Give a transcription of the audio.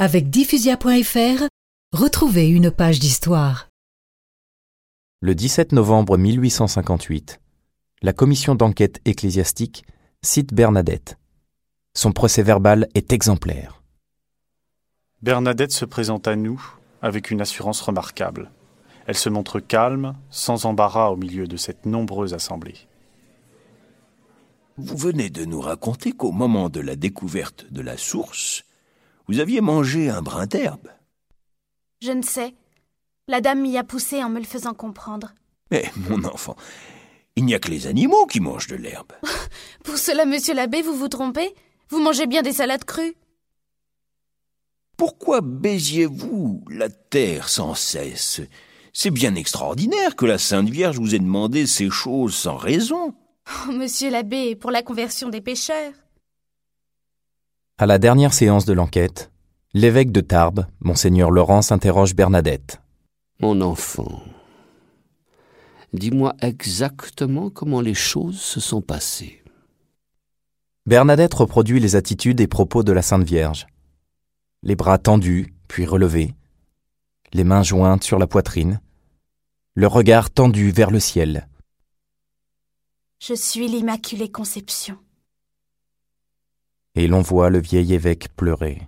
Avec diffusia.fr, retrouvez une page d'histoire. Le 17 novembre 1858, la commission d'enquête ecclésiastique cite Bernadette. Son procès-verbal est exemplaire. Bernadette se présente à nous avec une assurance remarquable. Elle se montre calme, sans embarras au milieu de cette nombreuse assemblée. Vous venez de nous raconter qu'au moment de la découverte de la source, vous aviez mangé un brin d'herbe. Je ne sais. La dame m'y a poussé en me le faisant comprendre. Mais, mon enfant, il n'y a que les animaux qui mangent de l'herbe. Pour cela, monsieur l'abbé, vous vous trompez Vous mangez bien des salades crues. Pourquoi baisiez-vous la terre sans cesse? C'est bien extraordinaire que la Sainte Vierge vous ait demandé ces choses sans raison. Oh, monsieur l'abbé, pour la conversion des pécheurs. À la dernière séance de l'enquête, l'évêque de Tarbes, monseigneur Laurence, interroge Bernadette. Mon enfant, dis-moi exactement comment les choses se sont passées. Bernadette reproduit les attitudes et propos de la Sainte Vierge. Les bras tendus, puis relevés, les mains jointes sur la poitrine, le regard tendu vers le ciel. Je suis l'Immaculée Conception. Et l'on voit le vieil évêque pleurer.